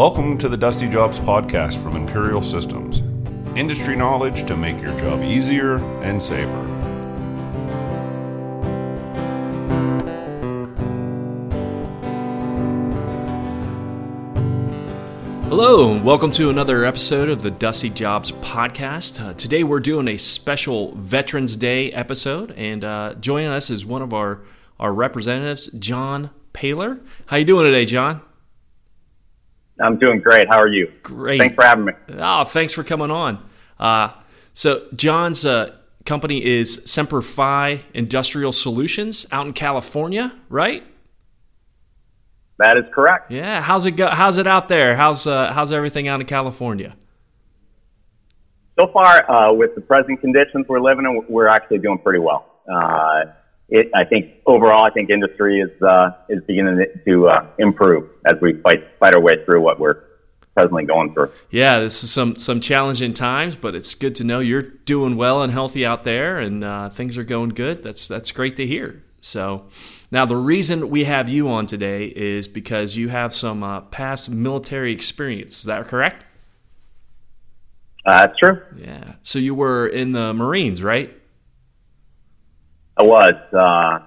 Welcome to the Dusty Jobs podcast from Imperial Systems. Industry knowledge to make your job easier and safer. Hello, and welcome to another episode of the Dusty Jobs podcast. Uh, today we're doing a special Veterans Day episode, and uh, joining us is one of our, our representatives, John Paler. How you doing today, John? I'm doing great. How are you? Great. Thanks for having me. Oh, thanks for coming on. Uh, so, John's uh, company is Semper Fi Industrial Solutions out in California, right? That is correct. Yeah. How's it go? How's it out there? How's uh, how's everything out in California? So far, uh, with the present conditions we're living in, we're actually doing pretty well. It, I think overall, I think industry is uh, is beginning to uh, improve as we fight fight our way through what we're presently going through. Yeah, this is some some challenging times, but it's good to know you're doing well and healthy out there, and uh, things are going good. That's that's great to hear. So, now the reason we have you on today is because you have some uh, past military experience. Is that correct? Uh, that's true. Yeah. So you were in the Marines, right? I was. Uh,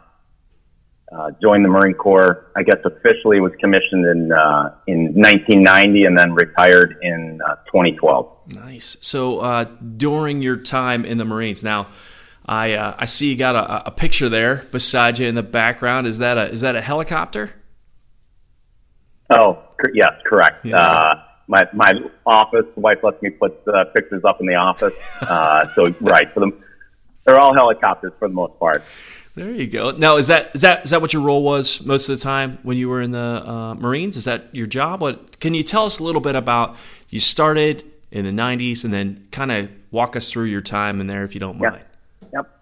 uh, joined the Marine Corps. I guess officially was commissioned in uh, in 1990 and then retired in uh, 2012. Nice. So uh, during your time in the Marines, now I uh, I see you got a, a, picture there beside you in the background. Is that a is that a helicopter? Oh yes, correct. Yeah. Uh, my my office wife lets me put pictures up in the office. so right for them, they're all helicopters for the most part. There you go. Now, is that is that is that what your role was most of the time when you were in the uh, Marines? Is that your job? What can you tell us a little bit about? You started in the '90s, and then kind of walk us through your time in there, if you don't mind. Yep.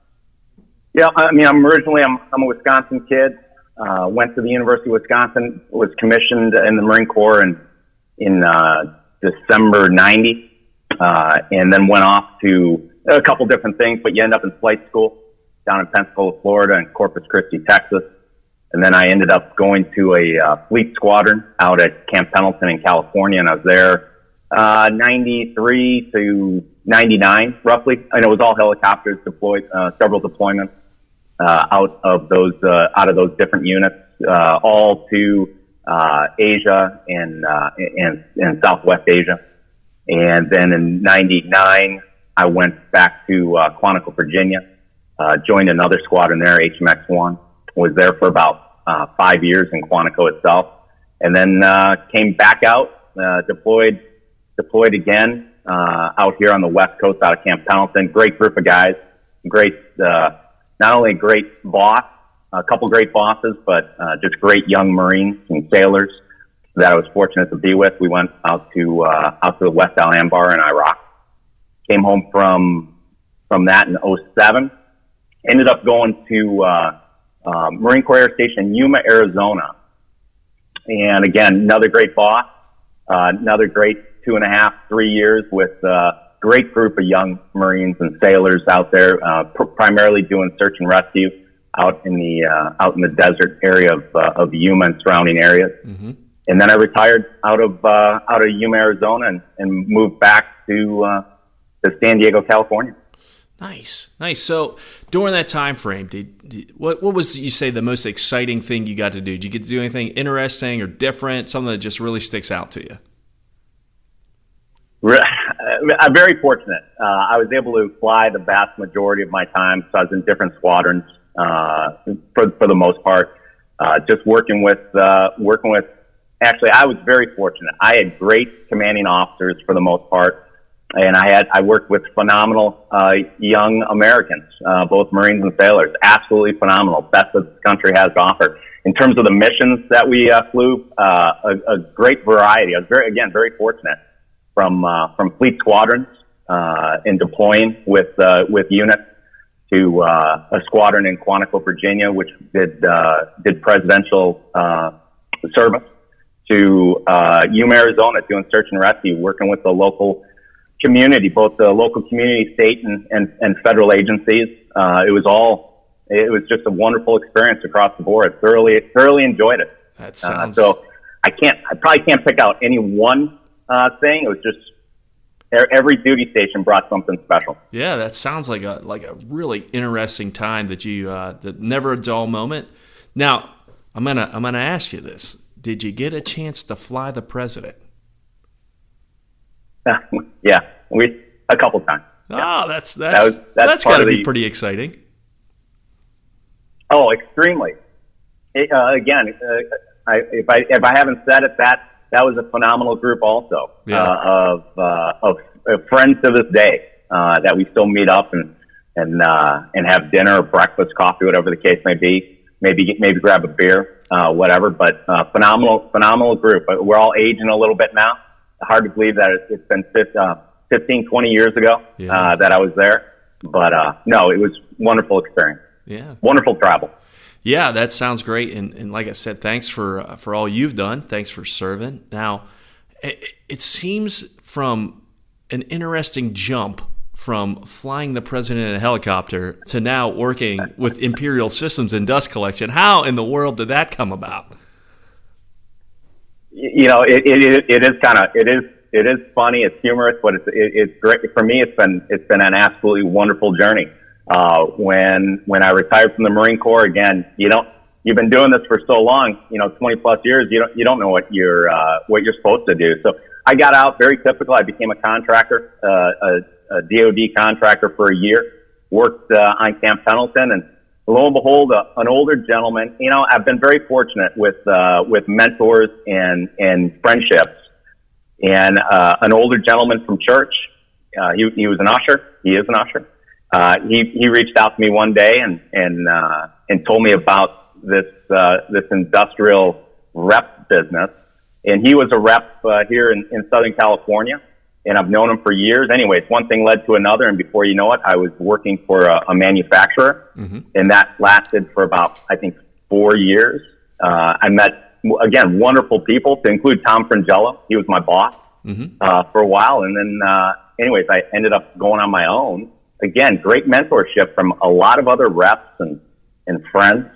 Yeah, I mean, I'm originally I'm, I'm a Wisconsin kid. Uh, went to the University of Wisconsin. Was commissioned in the Marine Corps in in uh, December '90, uh, and then went off to a couple different things. But you end up in flight school down in Pensacola, Florida, and Corpus Christi, Texas. And then I ended up going to a uh, fleet squadron out at Camp Pendleton in California, and I was there uh, 93 to 99, roughly. And it was all helicopters deployed, uh, several deployments uh, out of those uh, out of those different units, uh, all to uh, Asia and, uh, and and Southwest Asia. And then in '99, I went back to uh, Quantico, Virginia uh, joined another squadron there, HMX One. Was there for about uh, five years in Quantico itself, and then uh, came back out, uh, deployed, deployed again uh, out here on the west coast, out of Camp Pendleton. Great group of guys, great, uh, not only great boss, a couple great bosses, but uh, just great young Marines and sailors that I was fortunate to be with. We went out to uh, out to the West Al Anbar in Iraq. Came home from from that in 07 ended up going to uh, uh, Marine Corps Air Station Yuma, Arizona. And again, another great boss, uh, another great two and a half, three years with a uh, great group of young Marines and sailors out there, uh, pr- primarily doing search and rescue out in the uh, out in the desert area of uh, of Yuma and surrounding areas. Mm-hmm. And then I retired out of uh, out of Yuma, Arizona, and, and moved back to uh, to San Diego, California. Nice, nice. So during that time frame, did, did, what what was you say the most exciting thing you got to do? Did you get to do anything interesting or different? Something that just really sticks out to you? I'm very fortunate. Uh, I was able to fly the vast majority of my time. So I was in different squadrons uh, for for the most part. Uh, just working with uh, working with. Actually, I was very fortunate. I had great commanding officers for the most part and I had I worked with phenomenal uh, young Americans, uh, both Marines and sailors, absolutely phenomenal, best that the country has to offer. In terms of the missions that we uh, flew, uh, a, a great variety. I was very again very fortunate from uh, from fleet squadrons uh, in deploying with uh, with units to uh, a squadron in Quantico, Virginia, which did uh, did presidential uh, service, to uh, Yuma, Arizona, doing search and rescue, working with the local community, both the local community, state, and, and, and federal agencies. Uh, it was all, it was just a wonderful experience across the board. Thoroughly, thoroughly enjoyed it. That uh, sounds. Uh, so I can't, I probably can't pick out any one uh, thing. It was just every duty station brought something special. Yeah, that sounds like a like a really interesting time that you uh, that never a dull moment. Now, I'm gonna I'm gonna ask you this: Did you get a chance to fly the president? yeah, we a couple times. Oh, that's that's that was, that's, that's got to be pretty exciting. Oh, extremely. It, uh, again, uh, I, if I if I haven't said it, that that was a phenomenal group also yeah. uh, of, uh, of, of friends to this day uh, that we still meet up and and uh, and have dinner, or breakfast, coffee, whatever the case may be. Maybe maybe grab a beer, uh, whatever. But uh, phenomenal phenomenal group. But we're all aging a little bit now. Hard to believe that it's been 15, uh, 15 20 years ago yeah. uh, that I was there. But uh, no, it was wonderful experience. Yeah, wonderful travel. Yeah, that sounds great. And, and like I said, thanks for uh, for all you've done. Thanks for serving. Now, it, it seems from an interesting jump from flying the president in a helicopter to now working with Imperial Systems and dust collection. How in the world did that come about? You know, it, it, it is kind of it is it is funny. It's humorous, but it's it, it's great for me. It's been it's been an absolutely wonderful journey. Uh, when when I retired from the Marine Corps, again, you don't you've been doing this for so long, you know, 20 plus years, you don't you don't know what you're uh, what you're supposed to do. So I got out very typical. I became a contractor, uh, a, a DoD contractor for a year. Worked uh, on Camp Pendleton, and lo and behold, uh, an older gentleman. You know, I've been very fortunate with uh, with mentors and and friendships. And uh, an older gentleman from church, uh, he, he was an usher. He is an usher uh, he he reached out to me one day and and uh, and told me about this uh, this industrial rep business. And he was a rep uh, here in, in Southern California, and I've known him for years. Anyways, one thing led to another, and before you know it, I was working for a, a manufacturer, mm-hmm. and that lasted for about I think four years. Uh, I met again wonderful people, to include Tom Frangello. He was my boss mm-hmm. uh, for a while, and then uh, anyways, I ended up going on my own again, great mentorship from a lot of other reps and, and friends.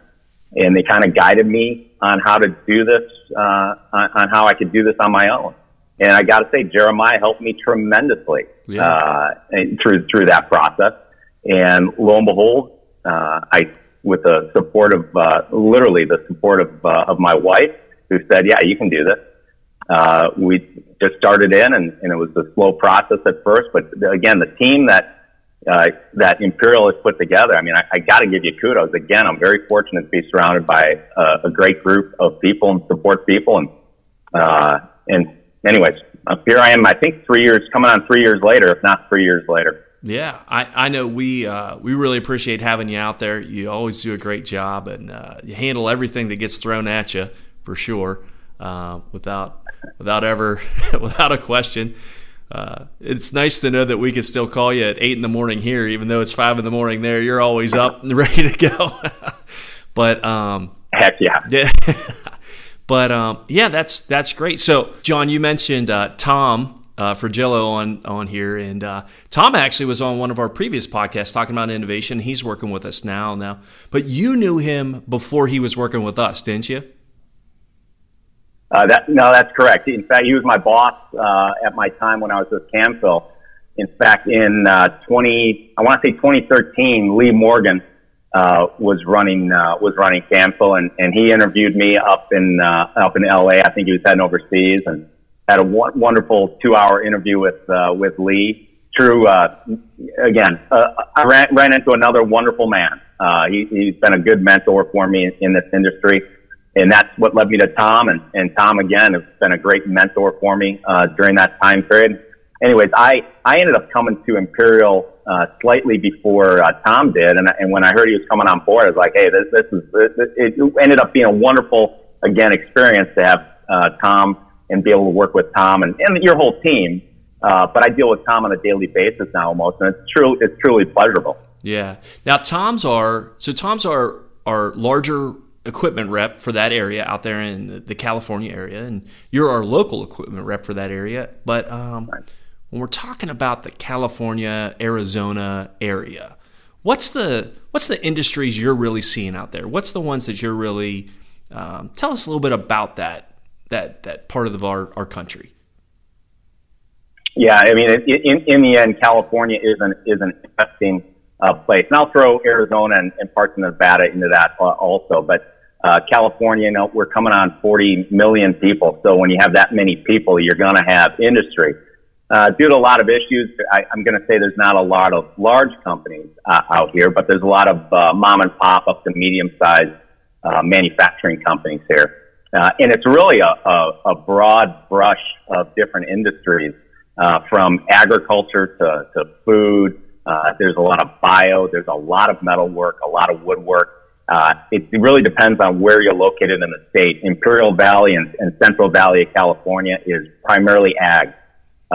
And they kind of guided me on how to do this, uh, on, on how I could do this on my own. And I got to say, Jeremiah helped me tremendously yeah. uh, through through that process. And lo and behold, uh, I, with the support of uh, literally the support of uh, of my wife, who said, "Yeah, you can do this." Uh, we just started in, and, and it was a slow process at first, but again, the team that uh, that Imperial has put together. I mean, I, I got to give you kudos. Again, I'm very fortunate to be surrounded by uh, a great group of people and support people. And uh, and anyways, here I am. I think three years coming on three years later, if not three years later. Yeah, I, I know we uh, we really appreciate having you out there. You always do a great job, and uh, you handle everything that gets thrown at you for sure, uh, without without ever without a question uh, it's nice to know that we can still call you at eight in the morning here, even though it's five in the morning there. You're always up and ready to go. but um, heck yeah, yeah. But um, yeah, that's that's great. So, John, you mentioned uh, Tom uh, Jello on on here, and uh, Tom actually was on one of our previous podcasts talking about innovation. He's working with us now, now. But you knew him before he was working with us, didn't you? Uh, that, no, that's correct. In fact, he was my boss uh, at my time when I was with Camfil. In fact, in uh, 20, I want to say 2013, Lee Morgan uh, was running uh, was running Camfil, and, and he interviewed me up in uh, up in LA. I think he was heading overseas, and had a w- wonderful two hour interview with uh, with Lee. True. Uh, again, uh, I ran, ran into another wonderful man. Uh, he, he's been a good mentor for me in, in this industry and that's what led me to Tom. And, and Tom again has been a great mentor for me uh, during that time period. Anyways, I I ended up coming to Imperial uh, slightly before uh, Tom did, and and when I heard he was coming on board, I was like, hey, this this is this, it ended up being a wonderful again experience to have uh, Tom and be able to work with Tom and, and your whole team. Uh, but I deal with Tom on a daily basis now almost, and it's true it's truly pleasurable. Yeah. Now Tom's are so Tom's are are larger equipment rep for that area out there in the, California area, and you're our local equipment rep for that area. But um, when we're talking about the California, Arizona area, what's the what's the industries you're really seeing out there? What's the ones that you're really um, tell us a little bit about that that that part of our, our country. Yeah, I mean, in, in the end, California is an is an interesting uh, place, and I'll throw Arizona and, and parts of Nevada into that uh, also. But uh, California, you know, we're coming on 40 million people, so when you have that many people, you're going to have industry. Uh, due to a lot of issues, I, I'm going to say there's not a lot of large companies uh, out here, but there's a lot of uh, mom and pop up to medium sized uh, manufacturing companies here. Uh, and it's really a, a, a broad brush of different industries uh, from agriculture to, to food. There's a lot of bio. There's a lot of metal work, a lot of woodwork. It really depends on where you're located in the state. Imperial Valley and, and Central Valley of California is primarily ag,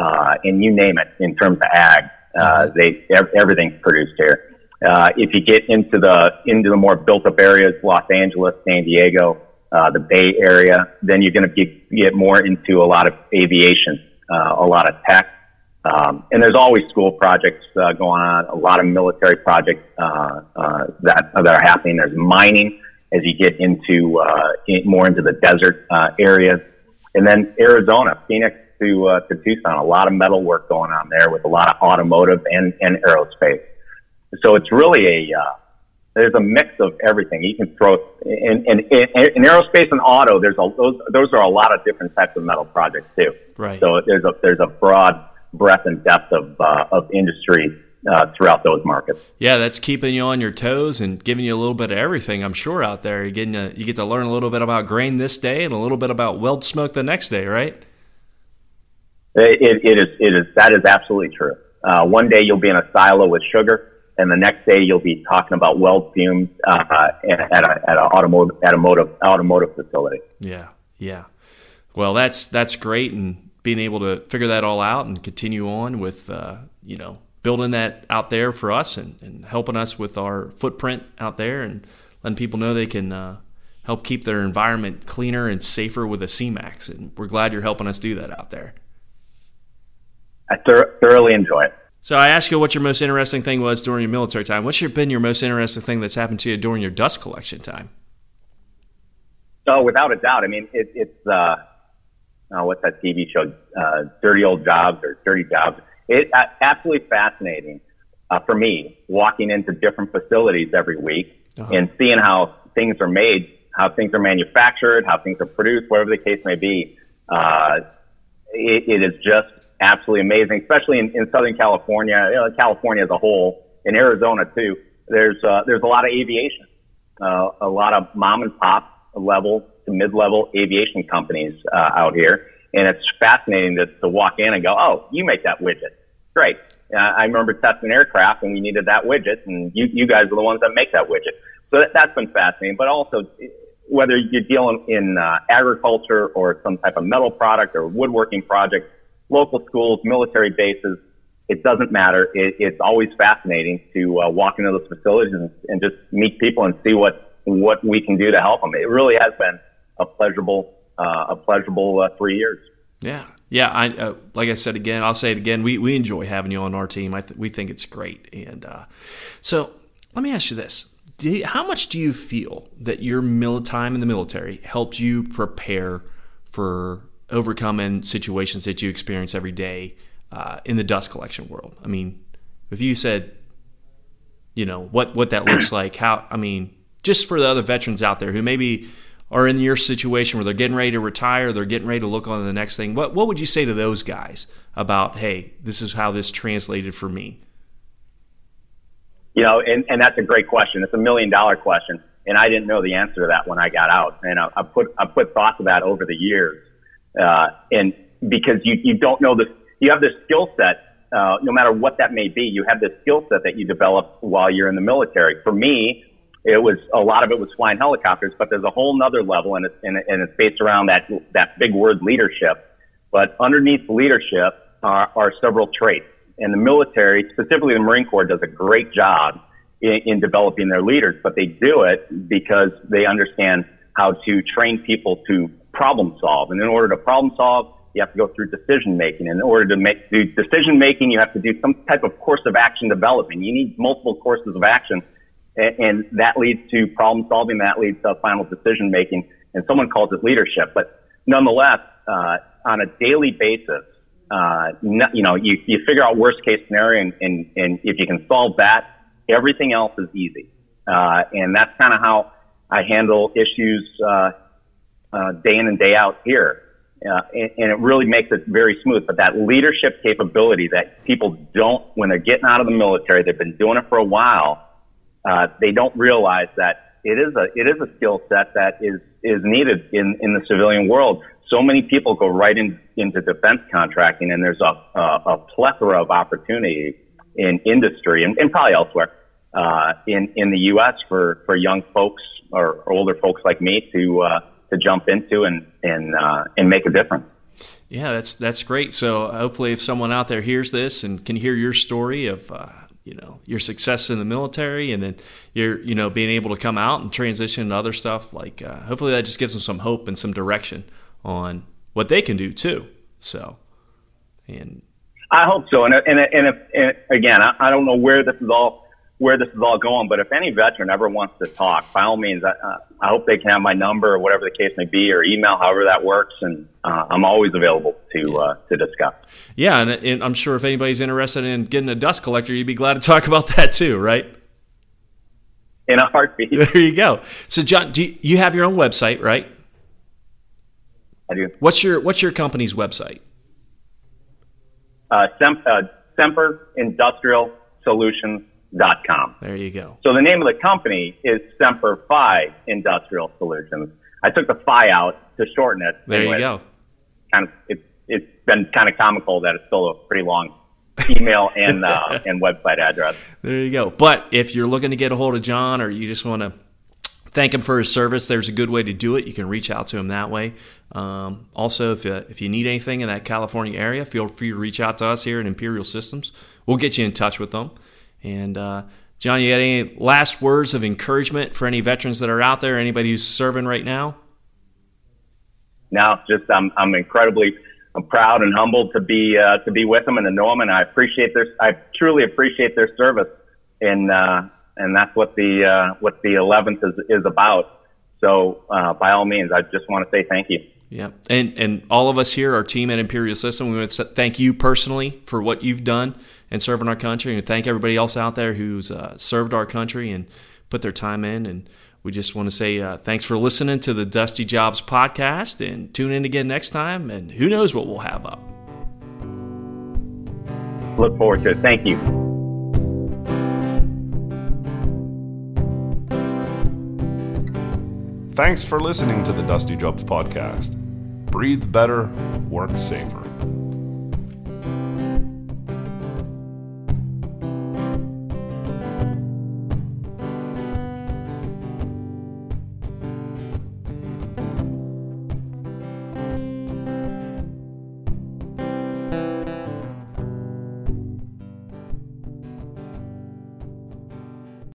uh, and you name it in terms of ag. Uh, they everything's produced here. Uh, if you get into the into the more built up areas, Los Angeles, San Diego, uh, the Bay Area, then you're going to get, get more into a lot of aviation uh, a lot of tech. Um, and there's always school projects uh, going on, a lot of military projects uh, uh, that that are happening. There's mining as you get into uh, in, more into the desert uh, areas, and then Arizona, Phoenix to uh, to Tucson, a lot of metal work going on there with a lot of automotive and and aerospace. So it's really a uh, there's a mix of everything. You can throw in, in, in, in aerospace and auto. There's a, those those are a lot of different types of metal projects too. Right. So there's a there's a broad breadth and depth of uh, of industry uh, throughout those markets. Yeah, that's keeping you on your toes and giving you a little bit of everything. I'm sure out there, you're getting a, you get to learn a little bit about grain this day and a little bit about weld smoke the next day, right? It, it is it is that is absolutely true. Uh, one day you'll be in a silo with sugar and the next day you'll be talking about weld fumes uh, at a at a automotive automotive facility. Yeah, yeah. Well, that's that's great, and being able to figure that all out and continue on with uh, you know building that out there for us and, and, helping us with our footprint out there and letting people know they can uh, help keep their environment cleaner and safer with a CMAXX. And we're glad you're helping us do that out there. I thoroughly enjoy it. So I asked you what your most interesting thing was during your military time. What's your, been your most interesting thing that's happened to you during your dust collection time? Oh, without a doubt. I mean, it, it's uh, oh, what's that TV show? Uh, Dirty Old Jobs or Dirty Jobs. It uh, absolutely fascinating uh, for me walking into different facilities every week uh-huh. and seeing how things are made, how things are manufactured, how things are produced, whatever the case may be. Uh, it, it is just absolutely amazing, especially in, in Southern California, you know, California as a whole, in Arizona too. There's uh, there's a lot of aviation, uh, a lot of mom and pop level to mid level aviation companies uh, out here, and it's fascinating to, to walk in and go, oh, you make that widget, great. Uh, I remember testing aircraft and we needed that widget, and you you guys are the ones that make that widget. So that, that's been fascinating, but also whether you're dealing in uh, agriculture or some type of metal product or woodworking project local schools, military bases. It doesn't matter. It, it's always fascinating to uh, walk into those facilities and, and just meet people and see what what we can do to help them. It really has been a pleasurable uh, a pleasurable uh, three years. Yeah, yeah. I uh, like I said again. I'll say it again. We we enjoy having you on our team. I th- we think it's great. And uh, so let me ask you this: How much do you feel that your time in the military helped you prepare for overcoming situations that you experience every day uh, in the dust collection world. I mean, if you said, you know, what what that looks like, how I mean, just for the other veterans out there who maybe are in your situation where they're getting ready to retire, they're getting ready to look on to the next thing. What what would you say to those guys about, hey, this is how this translated for me? You know, and, and that's a great question. It's a million dollar question. And I didn't know the answer to that when I got out. And I, I put I put thought to that over the years. Uh, and because you, you don't know this, you have this skill set, uh, no matter what that may be, you have this skill set that you develop while you're in the military. For me, it was a lot of it was flying helicopters, but there's a whole nother level and it's, and, and it's based around that, that big word leadership. But underneath leadership are, are several traits. And the military, specifically the Marine Corps, does a great job in, in developing their leaders, but they do it because they understand how to train people to problem solve. And in order to problem solve, you have to go through decision making. And in order to make do decision making, you have to do some type of course of action development. You need multiple courses of action, and, and that leads to problem solving. That leads to final decision making. And someone calls it leadership. But nonetheless, uh, on a daily basis, uh, you know, you, you figure out worst case scenario and, and, and if you can solve that, everything else is easy. Uh, and that's kind of how I handle issues, uh, uh, day in and day out here. Uh, and, and, it really makes it very smooth. But that leadership capability that people don't, when they're getting out of the military, they've been doing it for a while, uh, they don't realize that it is a it is a skill set that is is needed in in the civilian world. So many people go right in, into defense contracting, and there's a a, a plethora of opportunity in industry and, and probably elsewhere uh, in in the U.S. for for young folks or, older folks like me to uh, to jump into and and uh, and make a difference. Yeah, that's that's great. So hopefully, if someone out there hears this and can hear your story of uh, you know your success in the military, and then you're you know being able to come out and transition to other stuff, like uh, hopefully that just gives them some hope and some direction on what they can do too. So, and I hope so. And and and, if, and again, I, I don't know where this is all where this is all going. But if any veteran ever wants to talk, by all means, I, uh, I hope they can have my number or whatever the case may be, or email, however that works, and uh, I'm always available to uh, to discuss. Yeah, and, and, I'm sure if anybody's interested in getting a dust collector, you'd be glad to talk about that too, right? In a heartbeat. There you go. So, John, do you, you have your own website, right? I do. What's your What's your company's website? Uh, Sem- uh, Semper Industrial Solutions com. There you go. So the name of the company is Semper Fi Industrial Solutions. I took the Fi out to shorten it. There you go. Kind of, it, it's been kind of comical that it's still a pretty long email and uh, and website address. There you go. But if you're looking to get a hold of John, or you just want to thank him for his service, there's a good way to do it. You can reach out to him that way. Um, also, if, uh, if you need anything in that California area, feel free to reach out to us here at Imperial Systems. We'll get you in touch with them. And uh, John, you got any last words of encouragement for any veterans that are out there, anybody who's serving right now? No, just I'm I'm incredibly I'm proud and humbled to be uh, to be with them and to know them, and I appreciate their I truly appreciate their service, and uh, and that's what the uh, what the 11th is is about. So uh, by all means, I just want to say thank you. Yeah, and and all of us here, our team at Imperial System, we want to thank you personally for what you've done and serving our country. And thank everybody else out there who's uh, served our country and put their time in. And we just want to say uh, thanks for listening to the Dusty Jobs podcast and tune in again next time. And who knows what we'll have up. Look forward to it. Thank you. Thanks for listening to the Dusty Jobs podcast. Breathe better, work safer.